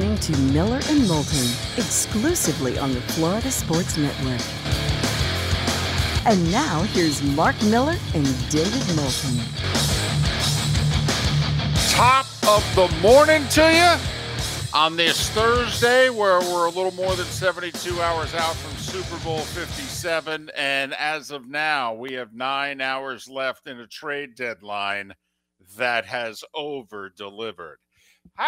listening to Miller and Moulton exclusively on the Florida Sports Network. And now here's Mark Miller and David Moulton. Top of the morning to you on this Thursday, where we're a little more than 72 hours out from Super Bowl 57. And as of now, we have nine hours left in a trade deadline that has over delivered. How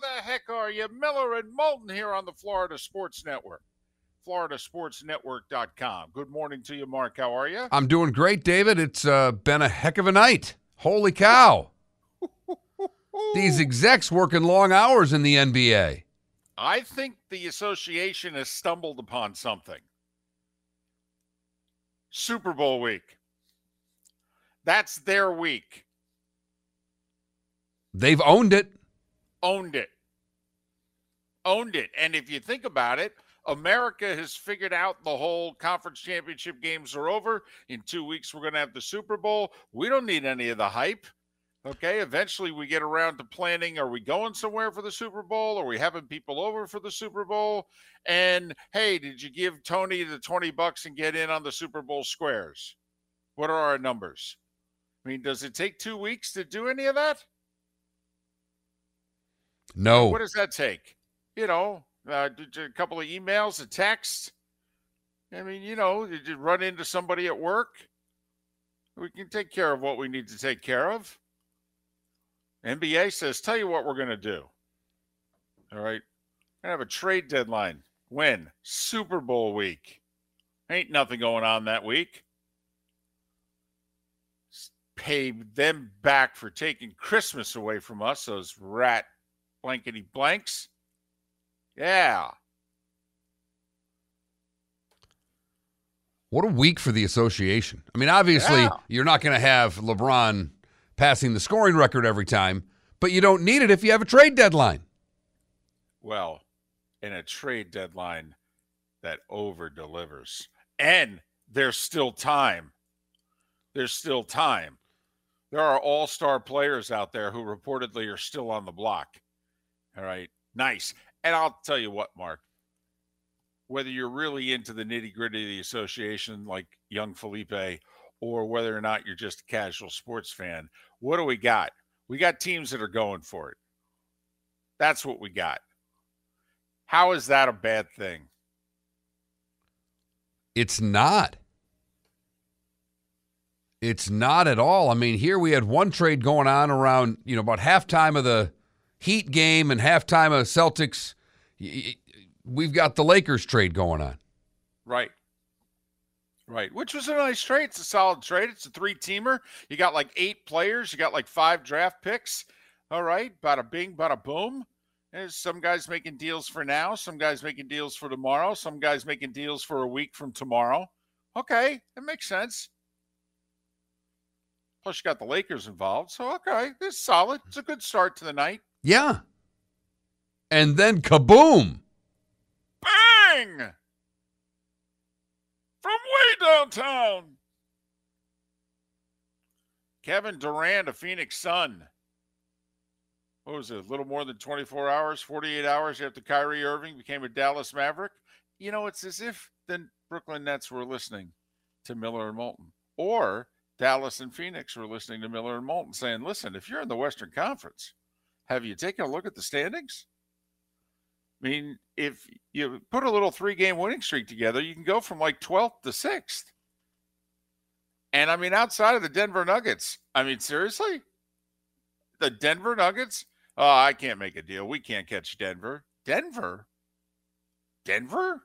the heck are you? Miller and Moulton here on the Florida Sports Network. FloridaSportsNetwork.com. Good morning to you, Mark. How are you? I'm doing great, David. It's uh, been a heck of a night. Holy cow. These execs working long hours in the NBA. I think the association has stumbled upon something. Super Bowl week. That's their week. They've owned it. Owned it. Owned it. And if you think about it, America has figured out the whole conference championship games are over. In two weeks, we're going to have the Super Bowl. We don't need any of the hype. Okay. Eventually, we get around to planning are we going somewhere for the Super Bowl? Are we having people over for the Super Bowl? And hey, did you give Tony the 20 bucks and get in on the Super Bowl squares? What are our numbers? I mean, does it take two weeks to do any of that? No. What does that take? You know, uh, a couple of emails, a text. I mean, you know, did you run into somebody at work? We can take care of what we need to take care of. NBA says, tell you what we're going to do. All right. To have a trade deadline. When? Super Bowl week. Ain't nothing going on that week. Pay them back for taking Christmas away from us, those rat blankety blanks. Yeah. What a week for the association. I mean, obviously, Yeah. you're not going to have LeBron passing the scoring record every time, but you don't need it if you have a trade deadline. Well, in a trade deadline that over delivers. And there's still time. There's still time. There are all star players out there who reportedly are still on the block. All right. Nice. And I'll tell you what, Mark, whether you're really into the nitty gritty of the association like young Felipe, or whether or not you're just a casual sports fan, what do we got? We got teams that are going for it. That's what we got. How is that a bad thing? It's not. It's not at all. I mean, here we had one trade going on around, you know, about halftime of the Heat game and halftime of Celtics. We've got the Lakers trade going on. Right. Right. Which was a nice trade. It's a solid trade. It's a three teamer. You got like eight players. You got like five draft picks. All right. Bada bing, bada boom. There's some guys making deals for now. Some guys making deals for tomorrow. Some guys making deals for a week from tomorrow. Okay. That makes sense. Plus, you got the Lakers involved. So, okay. It's solid. It's a good start to the night. Yeah. And then kaboom. Bang! From way downtown. Kevin Durant, a Phoenix Sun. What was it? A little more than 24 hours, 48 hours after Kyrie Irving became a Dallas Maverick. You know, it's as if the Brooklyn Nets were listening to Miller and Moulton, or Dallas and Phoenix were listening to Miller and Moulton saying, listen, if you're in the Western Conference, have you taken a look at the standings? I mean, if you put a little three game winning streak together, you can go from like 12th to 6th. And I mean, outside of the Denver Nuggets, I mean, seriously? The Denver Nuggets? Oh, I can't make a deal. We can't catch Denver. Denver? Denver?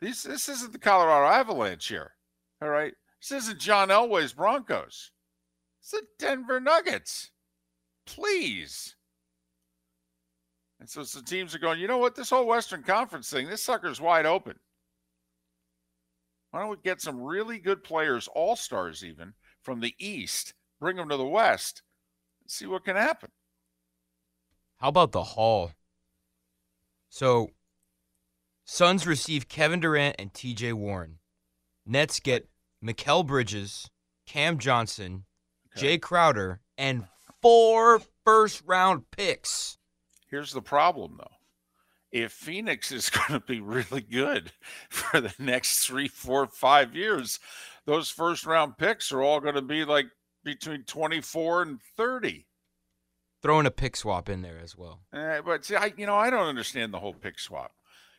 This, this isn't the Colorado Avalanche here. All right. This isn't John Elway's Broncos. It's the Denver Nuggets. Please. And so some teams are going, you know what? This whole Western Conference thing, this sucker's wide open. Why don't we get some really good players, all stars even, from the East, bring them to the West, and see what can happen? How about the Hall? So, Suns receive Kevin Durant and TJ Warren. Nets get Mikal Bridges, Cam Johnson, Okay. Jay Crowder, and four first round picks. Here's the problem, though. If Phoenix is going to be really good for the next three, four, five years, those first round picks are all going to be like between 24 and 30. Throwing a pick swap in there as well. Uh, but see, I, you know, I don't understand the whole pick swap.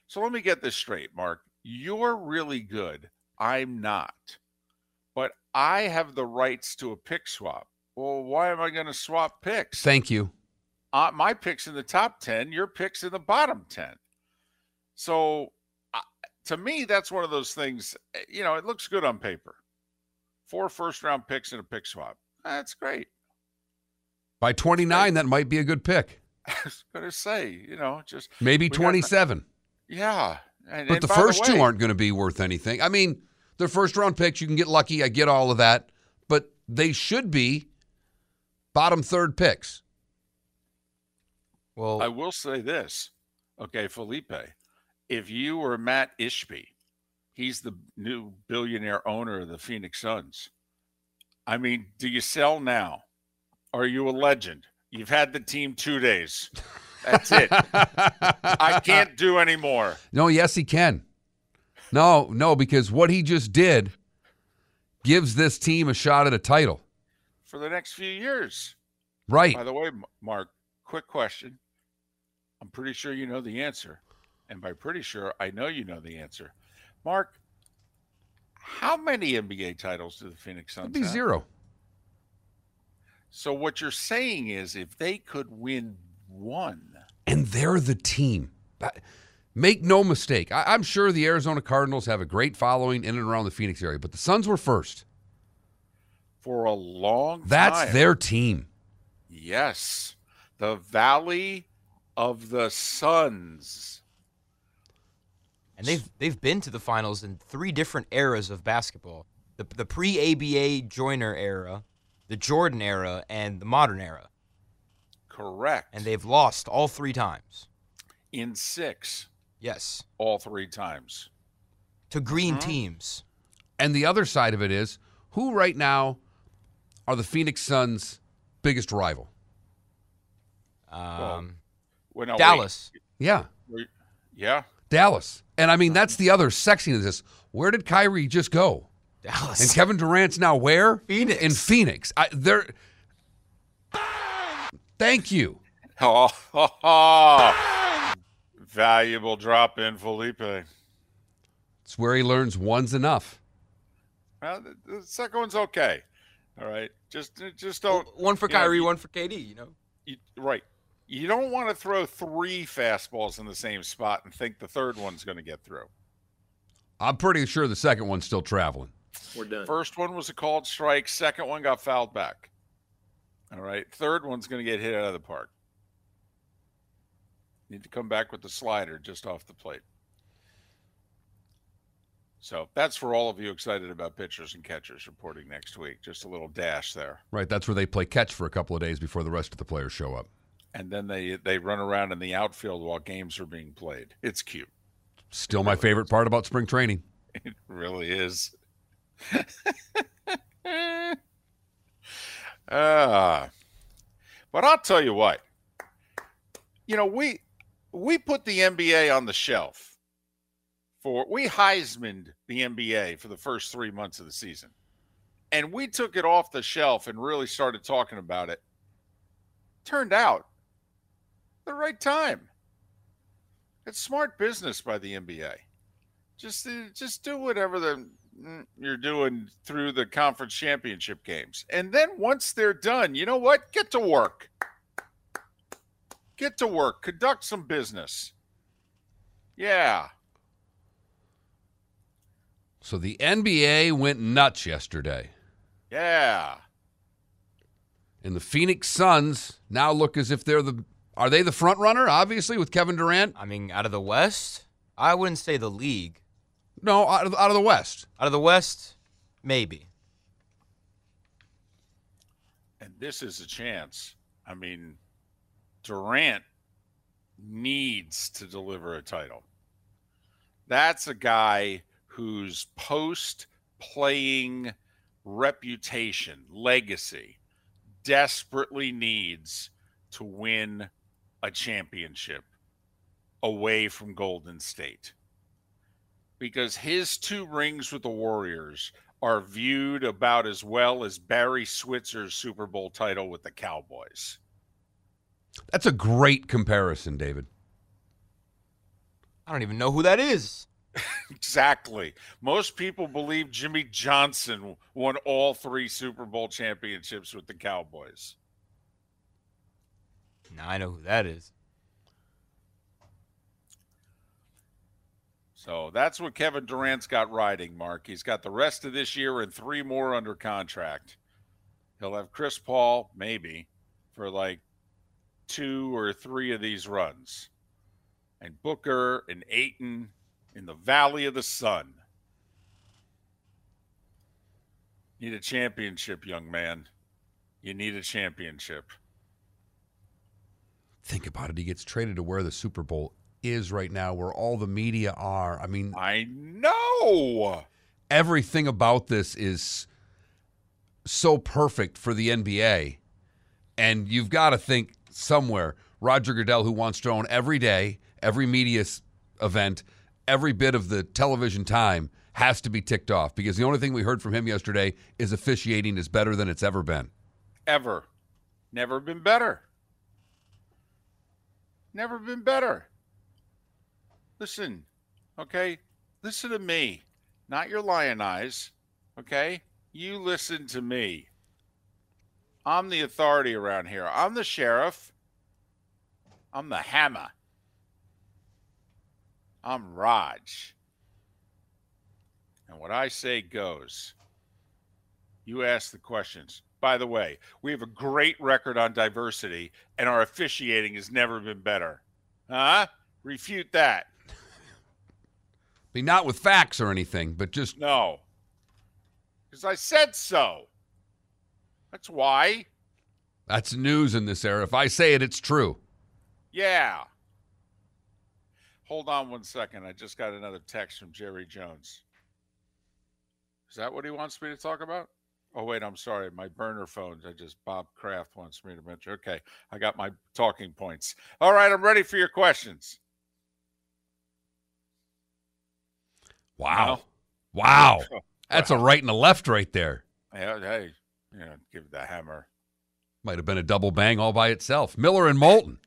So let me get this straight, Mark. You're really good. I'm not. But I have the rights to a pick swap. Well, why am I going to swap picks? Thank you. uh, my picks in the top 10, your picks in the bottom 10. So uh, to me, that's one of those things, eh, you know, it looks good on paper. Four first round picks in a pick swap. That's great. By 29, that might be a good pick. I was going to say, you know, just, Maybe We got the- 27. yeah. And, But and the first two way- aren't going to be worth anything. I mean, they're first round picks. You can get lucky. I get all of that. But they should be bottom third picks. Well, I will say this. Okay, Felipe, if you were Mat Ishbia, he's the new billionaire owner of the Phoenix Suns. I mean, do you sell now? Are you a legend? You've had the team two days. That's it. I can't do anymore. No, yes, he can. No, no, because what he just did gives this team a shot at a title. For the next few years. Right. By the way, Mark, quick question. I'm pretty sure you know the answer. And by pretty sure, I know you know the answer. Mark, how many NBA titles do the Phoenix Suns It'd be have? zero. So what you're saying is if they could win one, And they're the team. Make no mistake. I'm sure the Arizona Cardinals have a great following in and around the Phoenix area, but the Suns were first. For a long time That's time. their team. Yes. The Valley of the Suns. and they've they've been to the finals in three different eras of basketball: the the pre ABA Joiner era, the Jordan era, and the modern era. Correct. And they've lost all three times. in six Yes, all three times. to green Uh-huh. teams. And the other side of it is who right now are the Phoenix Suns' biggest rival? Um, Well, no, wait. Dallas. Yeah, Wait. Yeah. Dallas. And I mean, that's the other sexiness of this. Where did Kyrie just go? Dallas. And Kevin Durant's now where? Phoenix. In Phoenix. I, they're. Thank you. Oh, ha, ha. valuable drop in Felipe. It's where he learns one's enough. Well, the, the second one's okay. All right. Just just don't one for you know, Kyrie, you- one for KD. You know. you, right. You don't want to throw three fastballs in the same spot and think the third one's going to get through. I'm pretty sure the second one's still traveling. We're done. First one was a called strike. Second one got fouled back. All right. Third one's going to get hit out of the park. Need to come back with the slider just off the plate. So that's for all of you excited about pitchers and catchers reporting next week. Just a little dash there. Right. That's where they play catch for a couple of days before the rest of the players show up. And then they they run around in the outfield while games are being played. It's cute. Still my favorite part about spring training. It really is. Ah, but I'll tell you what. You know, we we put the NBA on the shelf for we Heismaned the NBA for the first three months of the season, and we took it off the shelf and really started talking about it. Turned out the right time. It's smart business by the NBA just uh, just do whatever the mm, you're doing through the conference championship games. And then once they're done you know what? Get to work. Get to work. Conduct some business. Yeah So the NBA went nuts yesterday. yeah And the Phoenix Suns now look as if they're the are they the front runner, obviously, with Kevin Durant? I mean, out of the West, I wouldn't say the league. No, out of, out of the West. Out of the West, maybe. and this is a chance i mean durant needs to deliver a title that's a guy whose post playing reputation legacy desperately needs to win a championship away from Golden State. Because his two rings with the Warriors are viewed about as well as Barry Switzer's Super Bowl title with the Cowboys. That's a great comparison, David. I don't even know who that is. Exactly. Most people believe Jimmy Johnson won all three Super Bowl championships with the Cowboys. Now I know who that is. So that's what Kevin Durant's got riding, Mark. He's got the rest of this year and three more under contract. He'll have Chris Paul, maybe, for like two or three of these runs. And Booker and Ayton in the Valley of the Sun. Need a championship, young man. You need a championship. Think about it. He gets traded to where the Super Bowl is right now, where all the media are. I mean, I know. everything about this is so perfect for the NBA. And you've got to think somewhere Roger Goodell, who wants to own every day, every media event, every bit of the television time, has to be ticked off because the only thing we heard from him yesterday is officiating is better than it's ever been. Ever. Never been better. Never been better. Listen, okay? Listen to me, not your lion eyes, okay? You listen to me. I'm the authority around here. I'm the sheriff. I'm the hammer. I'm Raj. And what I say goes. You ask the questions. By the way, we have a great record on diversity, and our officiating has never been better. Huh? Refute that. I mean, not with facts or anything, but just No. Because I said so. That's why. that's news in this era. If I say it, it's true. Yeah. Hold on one second. I just got another text from Jerry Jones. Is that what he wants me to talk about? Oh, wait, I'm sorry. My burner phone. I just, Bob Kraft wants me to mention. Okay. I got my talking points. All right. I'm ready for your questions. Wow. Wow. That's a right and a left right there. Yeah, hey, you know, give the hammer. Might have been a double bang all by itself. Miller and Moulton.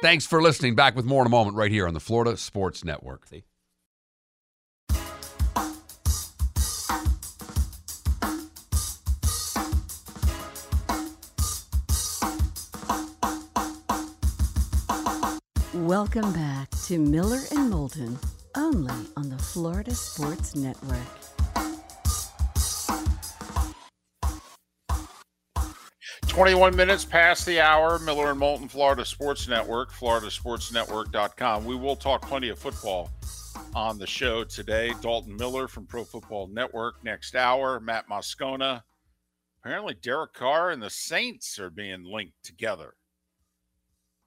Thanks for listening. Back with more in a moment right here on the Florida Sports Network. See? Welcome back to Miller and Moulton, only on the Florida Sports Network. Twenty-one minutes past the hour. Miller and Moulton, Florida Sports Network, FloridaSportsNetwork.com. We will talk plenty of football on the show today. Dalton Miller from Pro Football Network next hour. Matt Moscona. Apparently, Derek Carr and the Saints are being linked together.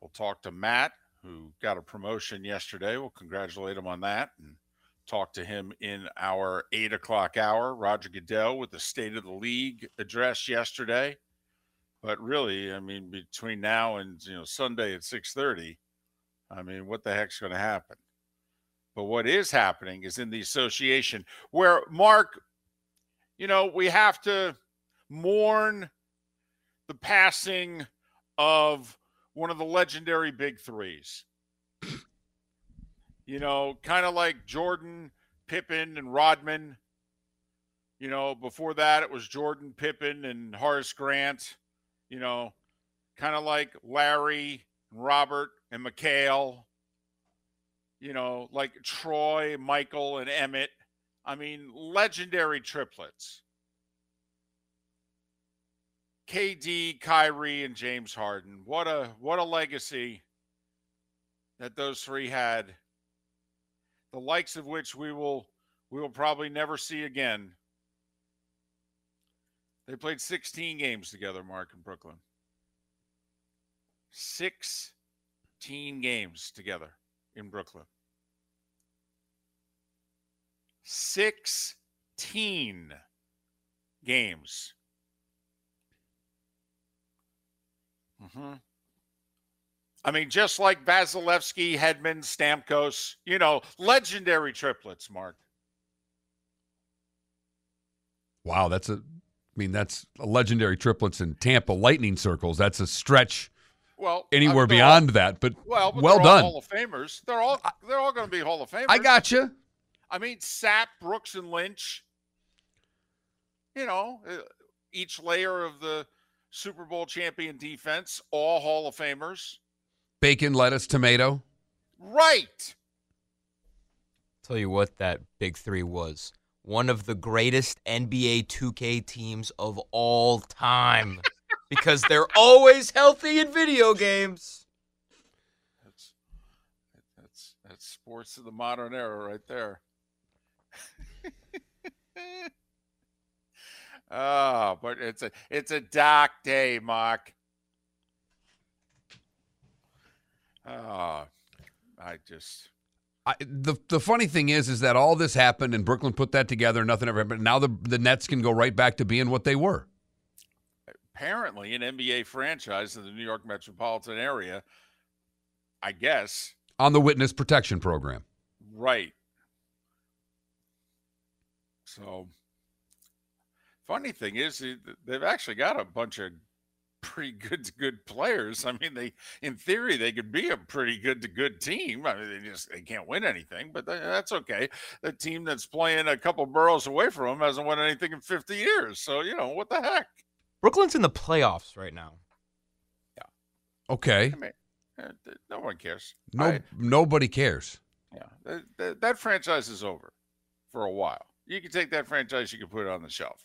We'll talk to Matt, who got a promotion yesterday. We'll congratulate him on that and talk to him in our eight o'clock hour. Roger Goodell with the State of the League address yesterday. But really, I mean, between now and you know Sunday at six thirty, I mean, what the heck's going to happen? But what is happening is in the association where Mark, you know, we have to mourn the passing of one of the legendary big threes. You know, kind of like Jordan, Pippen, and Rodman. You know, before that, it was Jordan, Pippen, and Horace Grant. You know, kind of like Larry, and Robert, and McHale. You know, like Troy, Michael, and Emmett. I mean, legendary triplets. KD, Kyrie, and James Harden. What a what a legacy that those three had. The likes of which we will we will probably never see again. They played 16 games together, Mark in Brooklyn. 16 games together in Brooklyn. 16 games. Mm-hmm. I mean, just like Vasilevskiy, Hedman, Stamkos, you know, legendary triplets, Mark. Wow, that's a. I mean, that's legendary triplets in Tampa Lightning circles. That's a stretch Well, anywhere I mean, they're beyond that, but well, but well they're all done. Hall of Famers. They're all they're all going to be Hall of Famers. I got you. I mean, Sapp, Brooks, and Lynch. You know, uh, each layer of the Super Bowl champion defense, all Hall of Famers. Bacon, lettuce, tomato. Right. Tell you what, that big three was one of the greatest NBA 2K teams of all time because they're always healthy in video games. That's that's that's sports of the modern era right there. Ah, but it's a it's a dark day, Mark. Ah, I just I, the the funny thing is, is that all this happened and Brooklyn put that together. Nothing ever happened. Now the the Nets can go right back to being what they were. apparently an NBA franchise in the New York metropolitan area. I guess on the witness protection program. right. So, funny thing is, they've actually got a bunch of pretty good to good players. I mean, they in theory they could be a pretty good to good team. I mean, they just they can't win anything, but tha- that's okay. The team that's playing a couple boroughs away from them hasn't won anything in 50 years. So you know what the heck. Brooklyn's in the playoffs right now. Yeah. Okay, I mean, eh, no one cares. no I- nobody cares. Yeah, that, that, that franchise is over for a while. You can take that franchise, you can put it on the shelf.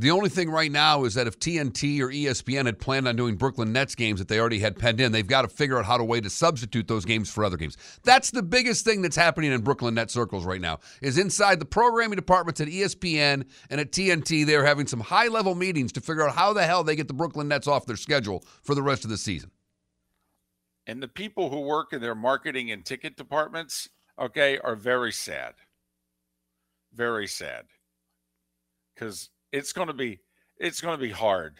The only thing right now is that if TNT or ESPN had planned on doing Brooklyn Nets games that they already had penned in, they've got to figure out how to way to substitute those games for other games. That's the biggest thing that's happening in Brooklyn Net circles right now. Is inside the programming departments at ESPN and at TNT, they're having some high level meetings to figure out how the hell they get the Brooklyn Nets off their schedule for the rest of the season. And the people who work in their marketing and ticket departments, okay, are very sad. Very sad. Because it's going to be it's going to be hard.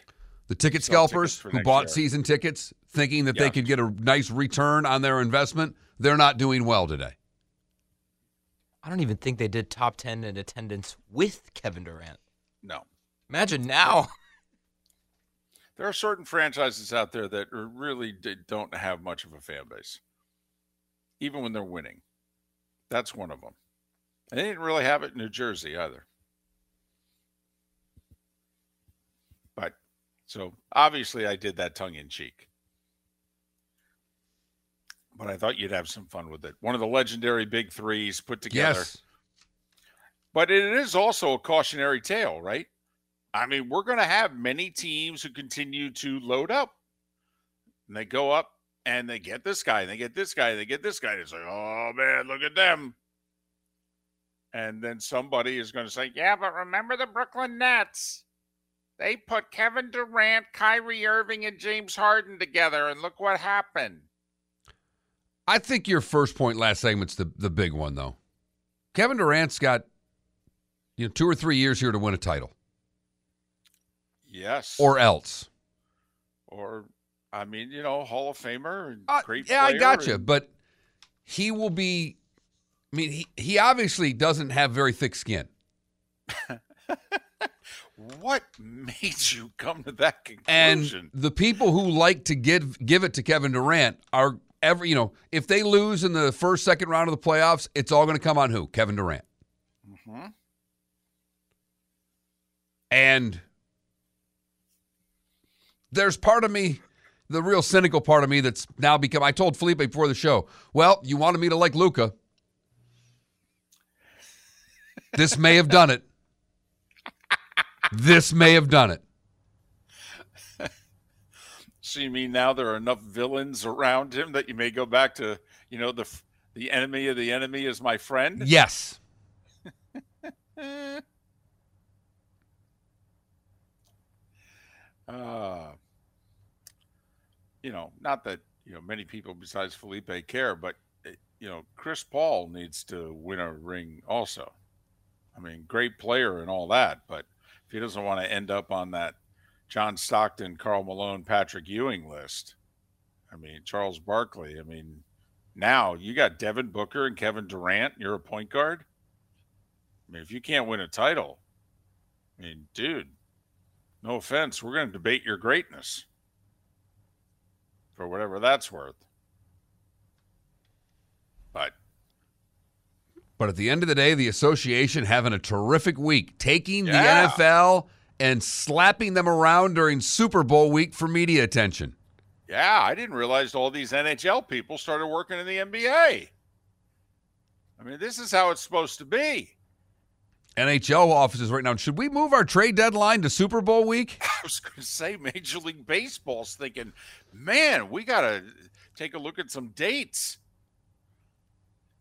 The ticket scalpers who bought year. season tickets thinking that Yeah. they could get a nice return on their investment, they're not doing well today. I don't even think they did top 10 in attendance with Kevin Durant. No. Imagine now. There are certain franchises out there that really don't have much of a fan base, even when they're winning. That's one of them. And they didn't really have it in New Jersey either. But so obviously, I did that tongue in cheek. But I thought you'd have some fun with it. One of the legendary big threes put together. Yes. But it is also a cautionary tale, right? I mean, we're going to have many teams who continue to load up. And they go up and they get this guy, and they get this guy, and they get this guy. And it's like, oh man, look at them. And then somebody is going to say, yeah, but remember the Brooklyn Nets? They put Kevin Durant, Kyrie Irving, and James Harden together, and look what happened. I think your first point last segment's the the big one though. Kevin Durant's got you know two or three years here to win a title, Yes. or else. or I mean, you know, Hall of Famer Uh, great yeah, I player got you, and- but he will be. I mean, he he obviously doesn't have very thick skin. What made you come to that conclusion? And the people who like to give give it to Kevin Durant are ever, you know, if they lose in the first, second round of the playoffs, it's all going to come on who? Kevin Durant. Mhm. And there's part of me, the real cynical part of me that's now become I told Felipe before the show, well, you wanted me to like Luka. This may have done it. This may have done it. So you mean now there are enough villains around him that you may go back to, you know, the the enemy of the enemy is my friend? Yes. Uh, you know, not that you know many people besides Felipe care, but eh, you know, Chris Paul needs to win a ring also. I mean, great player and all that, but if he doesn't want to end up on that John Stockton, Karl Malone, Patrick Ewing list. I mean, Charles Barkley. I mean, now you got Devin Booker and Kevin Durant. You're a point guard. I mean, if you can't win a title, I mean, dude, no offense, we're going to debate your greatness for whatever that's worth. But But at the end of the day, the association having a terrific week, taking Yeah. the NFL and slapping them around during Super Bowl week for media attention. yeah, I didn't realize all these NHL people started working in the NBA. I mean, this is how it's supposed to be. NHL offices right now. Should we move our trade deadline to Super Bowl week? I was going to say Major League Baseball's thinking, man, we got to take a look at some dates.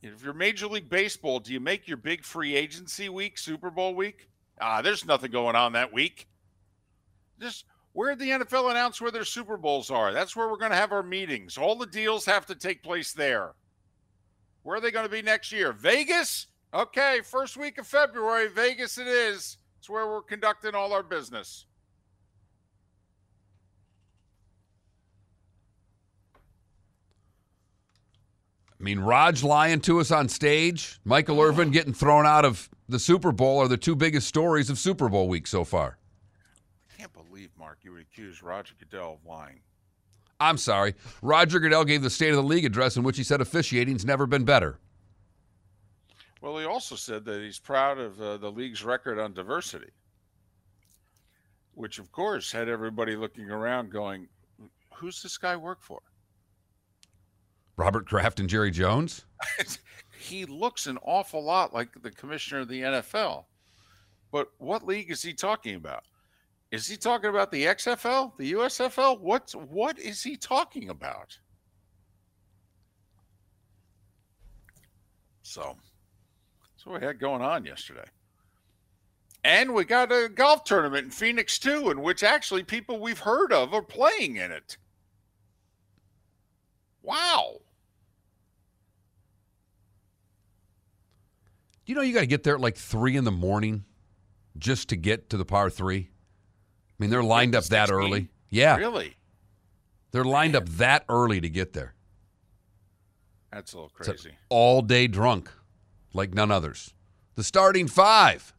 If you're Major League Baseball, do you make your big free agency week Super Bowl week? Ah, there's nothing going on that week. Just where the NFL announce where their Super Bowls are. That's where we're going to have our meetings. All the deals have to take place there. Where are they going to be next year? Vegas? Okay, first week of February, Vegas it is. It's where we're conducting all our business. I mean, Raj lying to us on stage, Michael Irvin getting thrown out of the Super Bowl are the two biggest stories of Super Bowl week so far. I can't believe, Mark, you would accuse Roger Goodell of lying. I'm sorry. Roger Goodell gave the State of the League address in which he said officiating's never been better. Well, he also said that he's proud of uh, the league's record on diversity, which, of course, had everybody looking around going, who's this guy work for? Robert Kraft and Jerry Jones? he looks an awful lot like the commissioner of the NFL. But what league is he talking about? Is he talking about the XFL, the USFL? What's what is he talking about? So that's what we had going on yesterday. And we got a golf tournament in Phoenix too, in which actually people we've heard of are playing in it. Wow. You know, you got to get there at like three in the morning just to get to the par three. I mean, they're lined up that 16? early. Yeah, Really? they're lined up that early to get there. That's a little crazy. all day drunk, like none others. The starting five.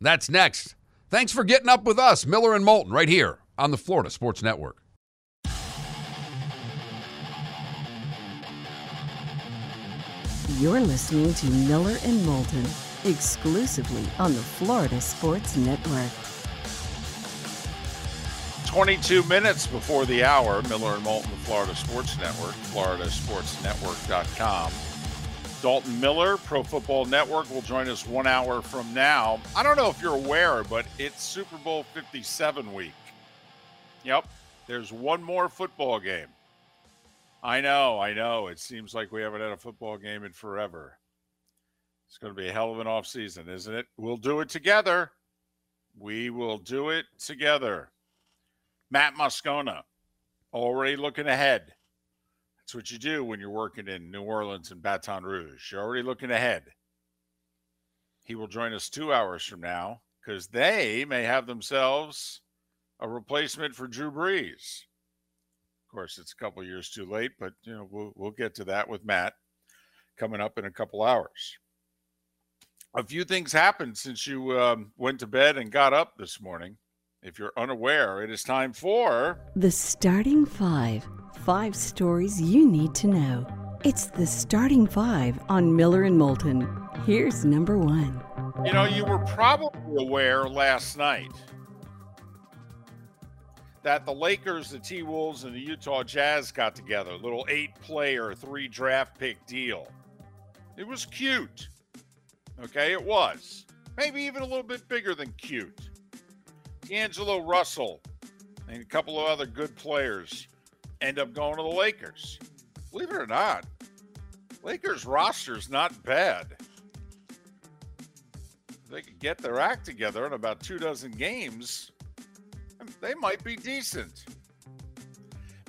That's next. Thanks for getting up with us, Miller and Moulton, right here on the Florida Sports Network. You're listening to Miller and Moulton exclusively on the Florida Sports Network. 22 minutes before the hour, Miller and Moulton, the Florida Sports Network, floridasportsnetwork.com. Dalton Miller, Pro Football Network, will join us one hour from now. I don't know if you're aware, but it's Super Bowl 57 week. Yep, there's one more football game. I know, I know. It seems like we haven't had a football game in forever. It's going to be a hell of an off season, isn't it? We'll do it together. We will do it together. Matt Moscona, already looking ahead. That's what you do when you're working in New Orleans and Baton Rouge. You're already looking ahead. He will join us two hours from now because they may have themselves a replacement for Drew Brees. Of course, it's a couple years too late, but you know we'll we'll get to that with Matt coming up in a couple hours. A few things happened since you um, went to bed and got up this morning. If you're unaware, it is time for The starting five. Five stories you need to know. It's the starting five on Miller and Moulton. Here's number one. You know, you were probably aware last night that the Lakers, the T Wolves, and the Utah Jazz got together. Little eight player, three draft pick deal. It was cute. Okay, it was. Maybe even a little bit bigger than cute. D'Angelo Russell and a couple of other good players end up going to the Lakers. Believe it or not, Lakers roster's not bad they could get their act together in about two dozen games, they might be decent.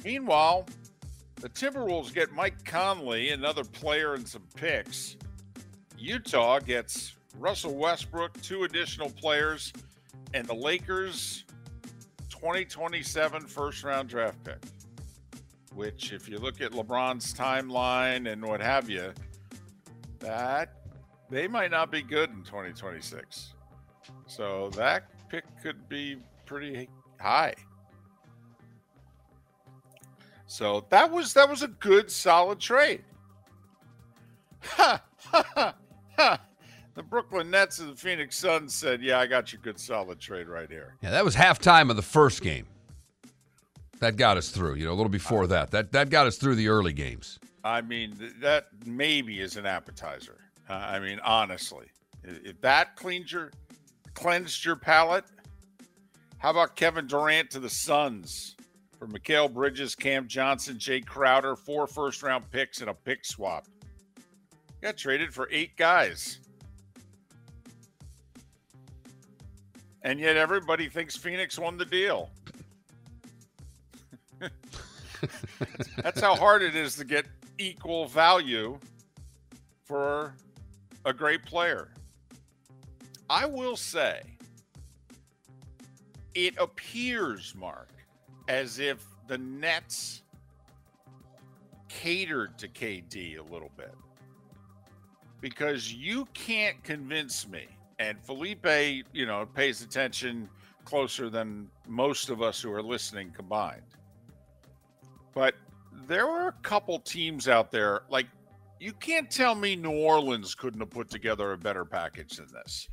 Meanwhile, the Timberwolves get Mike Conley, another player, and some picks. Utah gets Russell Westbrook, two additional players, and the Lakers 2027 first round draft pick, which, if you look at LeBron's timeline and what have you, that they might not be good in 2026. So that pick could be pretty high. So that was that was a good solid trade. Ha, ha, ha. The Brooklyn Nets and the Phoenix Suns said, "Yeah, I got you good solid trade right here." Yeah, that was halftime of the first game. That got us through. You know, a little before that. That that got us through the early games. I mean, that maybe is an appetizer. Uh, I mean, honestly, if that cleans your cleansed your palate, how about Kevin Durant to the Suns for Mikal Bridges, Cam Johnson, Jay Crowder, four first round picks and a pick swap? Got traded for eight guys. And yet everybody thinks Phoenix won the deal. That's how hard it is to get equal value for a great player. I will say, it appears, Mark, as if the Nets catered to KD a little bit. Because you can't convince me, and Felipe, you know, pays attention closer than most of us who are listening combined. But there were a couple teams out there, like you can't tell me New Orleans couldn't have put together a better package than this.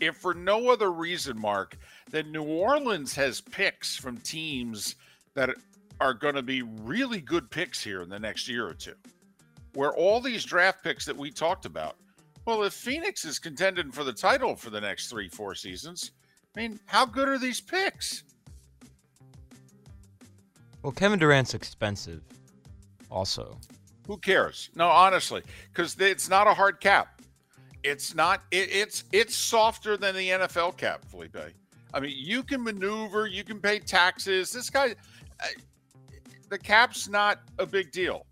If for no other reason, Mark, then New Orleans has picks from teams that are going to be really good picks here in the next year or two. Where all these draft picks that we talked about, well, if Phoenix is contending for the title for the next three, four seasons, I mean, how good are these picks? Well, Kevin Durant's expensive, also. Who cares? No, honestly, because it's not a hard cap. It's not. It, it's it's softer than the NFL cap, Felipe. I mean, you can maneuver. You can pay taxes. This guy, the cap's not a big deal.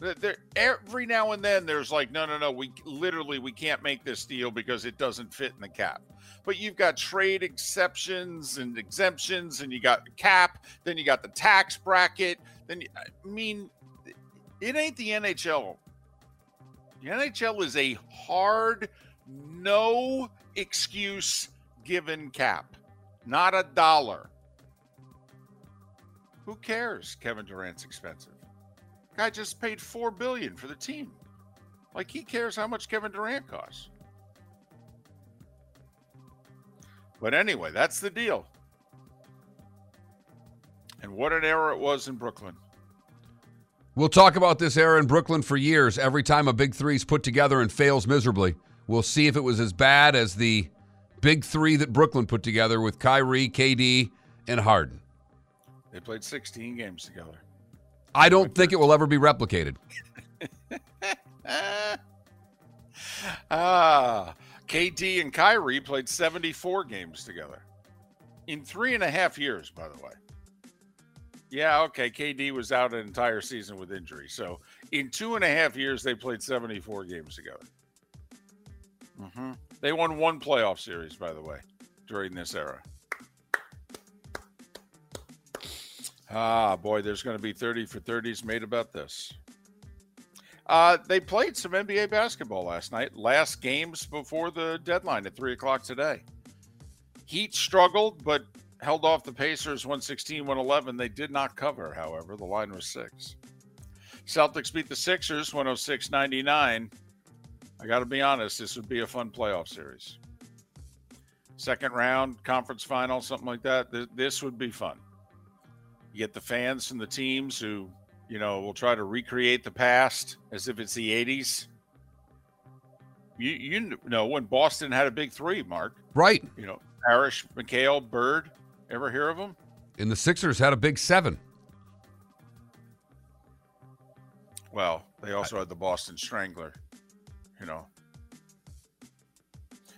There, every now and then, there's like, no, no, no. We literally we can't make this deal because it doesn't fit in the cap. But you've got trade exceptions and exemptions, and you got the cap. Then you got the tax bracket. Then you, I mean, it ain't the NHL. The NHL is a hard, no excuse given cap, not a dollar. Who cares? Kevin Durant's expensive. Guy just paid four billion for the team. Like he cares how much Kevin Durant costs. But anyway, that's the deal. And what an error it was in Brooklyn. We'll talk about this era in Brooklyn for years. Every time a big three's put together and fails miserably, we'll see if it was as bad as the big three that Brooklyn put together with Kyrie, KD, and Harden. They played 16 games together. I don't think it will ever be replicated. ah, KD and Kyrie played 74 games together in three and a half years, by the way. Yeah, okay. KD was out an entire season with injury. So in two and a half years, they played 74 games together. hmm They won one playoff series, by the way, during this era. Ah, boy, there's going to be 30 for 30s made about this. Uh, they played some NBA basketball last night, last games before the deadline at 3 o'clock today. Heat struggled, but held off the Pacers 116 111. They did not cover, however. The line was six. Celtics beat the Sixers 106 99. I got to be honest, this would be a fun playoff series. Second round, conference final, something like that. Th- This would be fun. You get the fans from the teams who, you know, will try to recreate the past as if it's the 80s. You, you know, when Boston had a big three, Mark, Right. you know, Parish, McHale, Bird. Ever hear of them? And the Sixers had a big seven. Well, they also had the Boston Strangler, you know.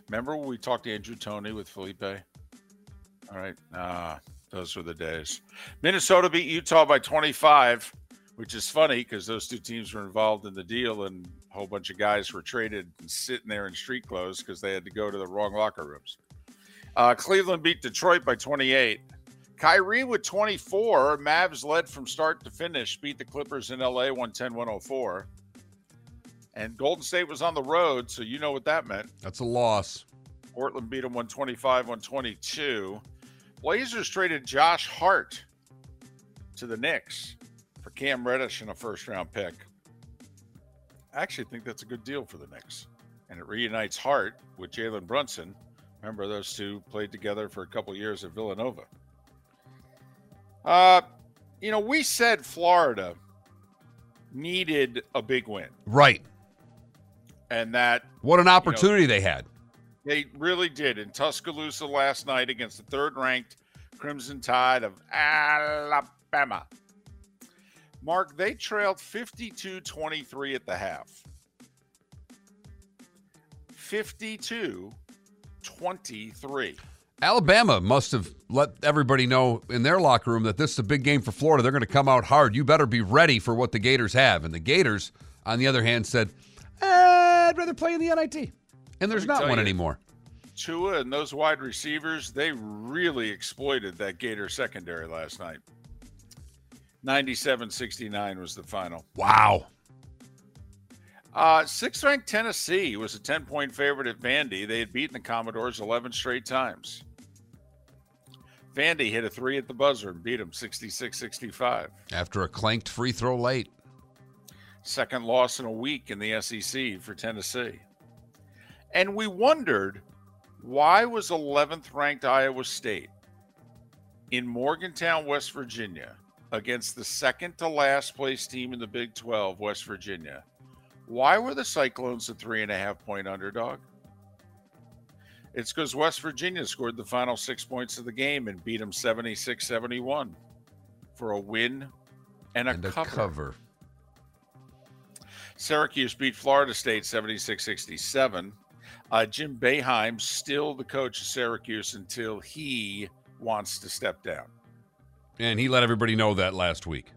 Remember when we talked to Andrew Toney with Felipe? All right. Ah, those were the days. Minnesota beat Utah by 25, which is funny because those two teams were involved in the deal and a whole bunch of guys were traded and sitting there in street clothes because they had to go to the wrong locker rooms. Uh, Cleveland beat Detroit by 28. Kyrie with 24. Mavs led from start to finish, beat the Clippers in LA 110 104. And Golden State was on the road, so you know what that meant. That's a loss. Portland beat them 125 122. Blazers traded Josh Hart to the Knicks for Cam Reddish and a first round pick. I actually think that's a good deal for the Knicks. And it reunites Hart with Jalen Brunson. Remember, those two played together for a couple years at Villanova. Uh, you know, we said Florida needed a big win, Right. and that What an opportunity they had. they really did in Tuscaloosa last night against the third ranked Crimson Tide of Alabama. Mark, they trailed 52 23 at the half. 52 23. Alabama must have let everybody know in their locker room that this is a big game for Florida. They're going to come out hard. You better be ready for what the Gators have. And the Gators, on the other hand, said, eh, I'd rather play in the NIT. And there's not one you- anymore. Tua and those wide receivers, they really exploited that Gator secondary last night. 97 69 was the final. Wow. Uh, sixth ranked Tennessee was a 10 point favorite at Vandy. They had beaten the Commodores 11 straight times. Vandy hit a three at the buzzer and beat them 66 65. After a clanked free throw late. Second loss in a week in the SEC for Tennessee. And we wondered why was 11th ranked Iowa State in Morgantown, West Virginia, against the second to last place team in the Big 12, West Virginia? Why were the Cyclones a three and a half point underdog? It's because West Virginia scored the final six points of the game and beat them 76 71 for a win and a, And a cover. cover. Syracuse beat Florida State 76 67. Uh, Jim Boeheim still the coach of Syracuse until he wants to step down. And he let everybody know that last week.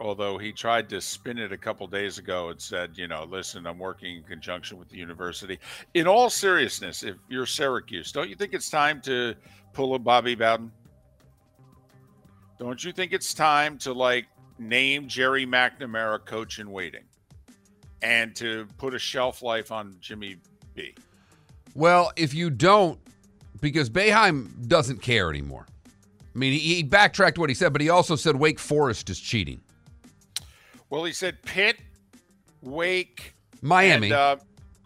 Although he tried to spin it a couple days ago and said, you know, listen, I'm working in conjunction with the university. In all seriousness, if you're Syracuse, don't you think it's time to pull a Bobby Bowden? Don't you think it's time to like name Gerry McNamara coach in waiting and to put a shelf life on Jimmy B? Well, if you don't, because Boeheim doesn't care anymore. I mean, he backtracked what he said, but he also said Wake Forest is cheating. Well, he said Pitt, Wake, Miami. and, uh,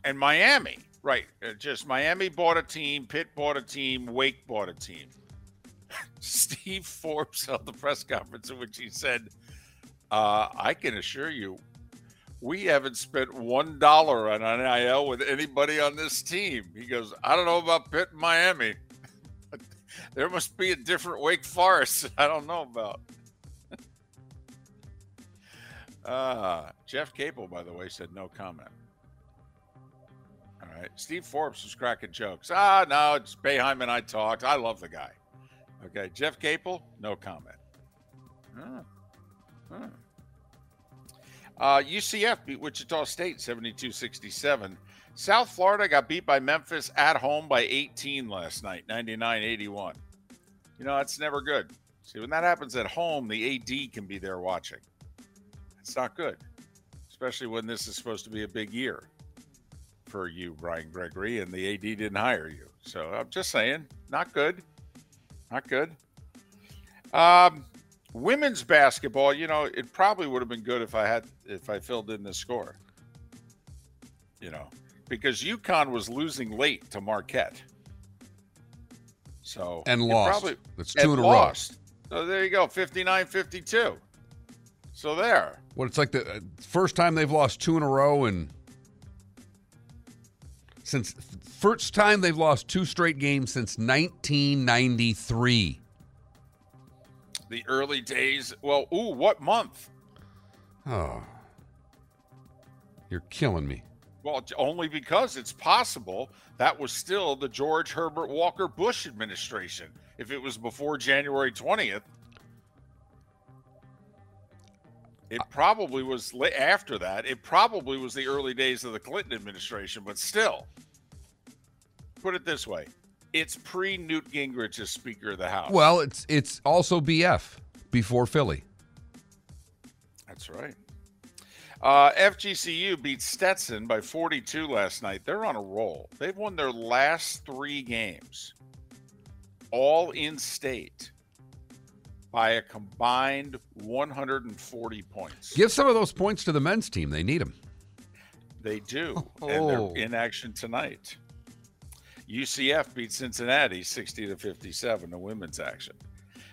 and Miami. Right. Uh, just Miami bought a team, Pitt bought a team, Wake bought a team. Steve Forbes held the press conference in which he said, uh, I can assure you, we haven't spent one dollar on NIL with anybody on this team. He goes, I don't know about Pitt and Miami. there must be a different Wake Forest I don't know about. Uh, Jeff Capel, by the way, said no comment. All right. Steve Forbes was cracking jokes. Ah, no, it's Boeheim and I talked. I love the guy. Okay. Jeff Capel, no comment. Ah. Ah. Uh, UCF beat Wichita State 72 67. South Florida got beat by Memphis at home by 18 last night, 99 81. You know, that's never good. See, when that happens at home, the AD can be there watching. It's not good, especially when this is supposed to be a big year for you, Brian Gregory, and the AD didn't hire you. So I'm just saying, not good. Not good. Um, women's basketball, you know, it probably would have been good if I had if I filled in the score. You know, because UConn was losing late to Marquette. So and lost. Probably, That's and two in a lost. So there you go, 59-52. So there. What it's like the uh, first time they've lost two in a row, and since first time they've lost two straight games since 1993. The early days. Well, ooh, what month? Oh, you're killing me. Well, only because it's possible that was still the George Herbert Walker Bush administration. If it was before January 20th, it probably was after that. It probably was the early days of the Clinton administration, but still, put it this way It's pre Newt Gingrich as Speaker of the House. Well, it's it's also BF before Philly. That's right. Uh, FGCU beat Stetson by 42 last night. They're on a roll. They've won their last three games, all in state, by a combined 140 points. Give some of those points to the men's team. They need them. They do, and Oh. they're in action tonight. UCF beat Cincinnati 60 to 57 in women's action.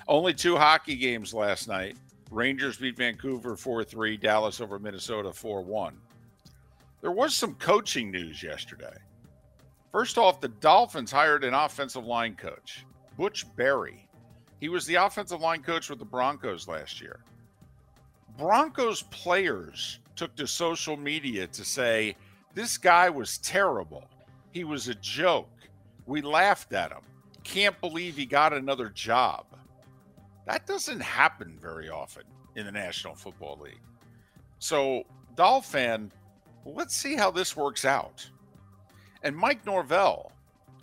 Only two hockey games last night. Rangers beat Vancouver 4 3, Dallas over Minnesota 4 1. There was some coaching news yesterday. First off, the Dolphins hired an offensive line coach, Butch Barry. He was the offensive line coach with the Broncos last year. Broncos players took to social media to say, This guy was terrible. He was a joke. We laughed at him. Can't believe he got another job. That doesn't happen very often in the National Football League. So, Dolphin, let's see how this works out. And Mike Norvell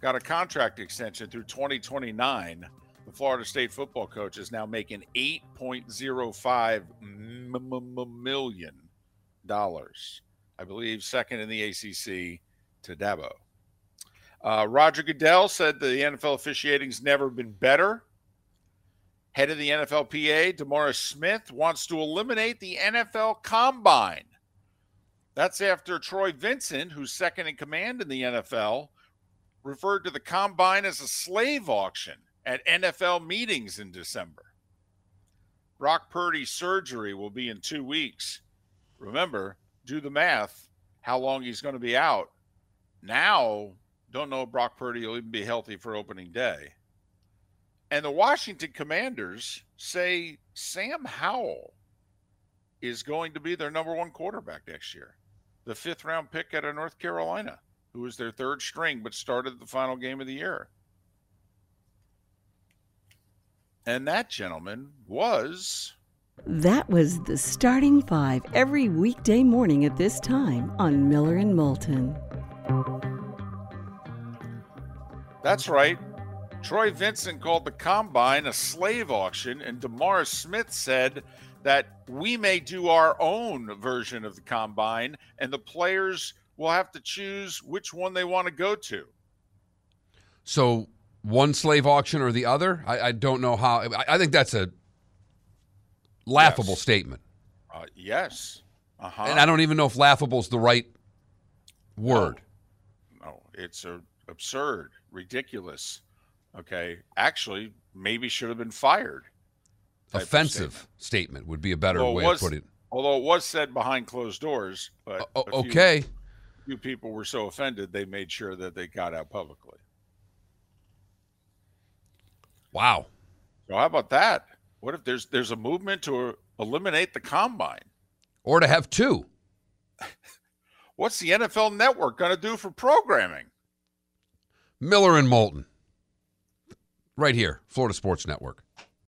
got a contract extension through 2029. The Florida State football coach is now making 8.05 m- m- m- million dollars. I believe second in the ACC to Dabo. Uh, Roger Goodell said the NFL officiating's never been better. Head of the NFLPA, DeMaurice Smith, wants to eliminate the NFL Combine. That's after Troy Vincent, who's second in command in the NFL, referred to the Combine as a slave auction at NFL meetings in December. Brock Purdy's surgery will be in two weeks. Remember, do the math, how long he's going to be out. Now, don't know if Brock Purdy will even be healthy for opening day. And the Washington Commanders say Sam Howell is going to be their number one quarterback next year. The fifth round pick out of North Carolina, who was their third string but started the final game of the year. And that gentleman was That was the starting five every weekday morning at this time on Miller and Moulton. That's right. Troy Vincent called the combine a slave auction, and DeMaurice Smith said that we may do our own version of the combine, and the players will have to choose which one they want to go to. So one slave auction or the other? I, I don't know how. I, I think that's a laughable Yes. statement, Uh, yes. Uh huh. and I don't even know if laughable is the right word. No, it's a, absurd, ridiculous. Okay. Actually, maybe should have been fired. Offensive statement. would be a better Although way was- of putting it. Although it was said behind closed doors, but O- a few- okay. few people were so offended they made sure that they got out publicly. Wow. So how about that? What if there's there's a movement to eliminate the combine? Or to have two. What's the NFL Network going to do for programming? Miller and Moulton. Right here, Florida Sports Network.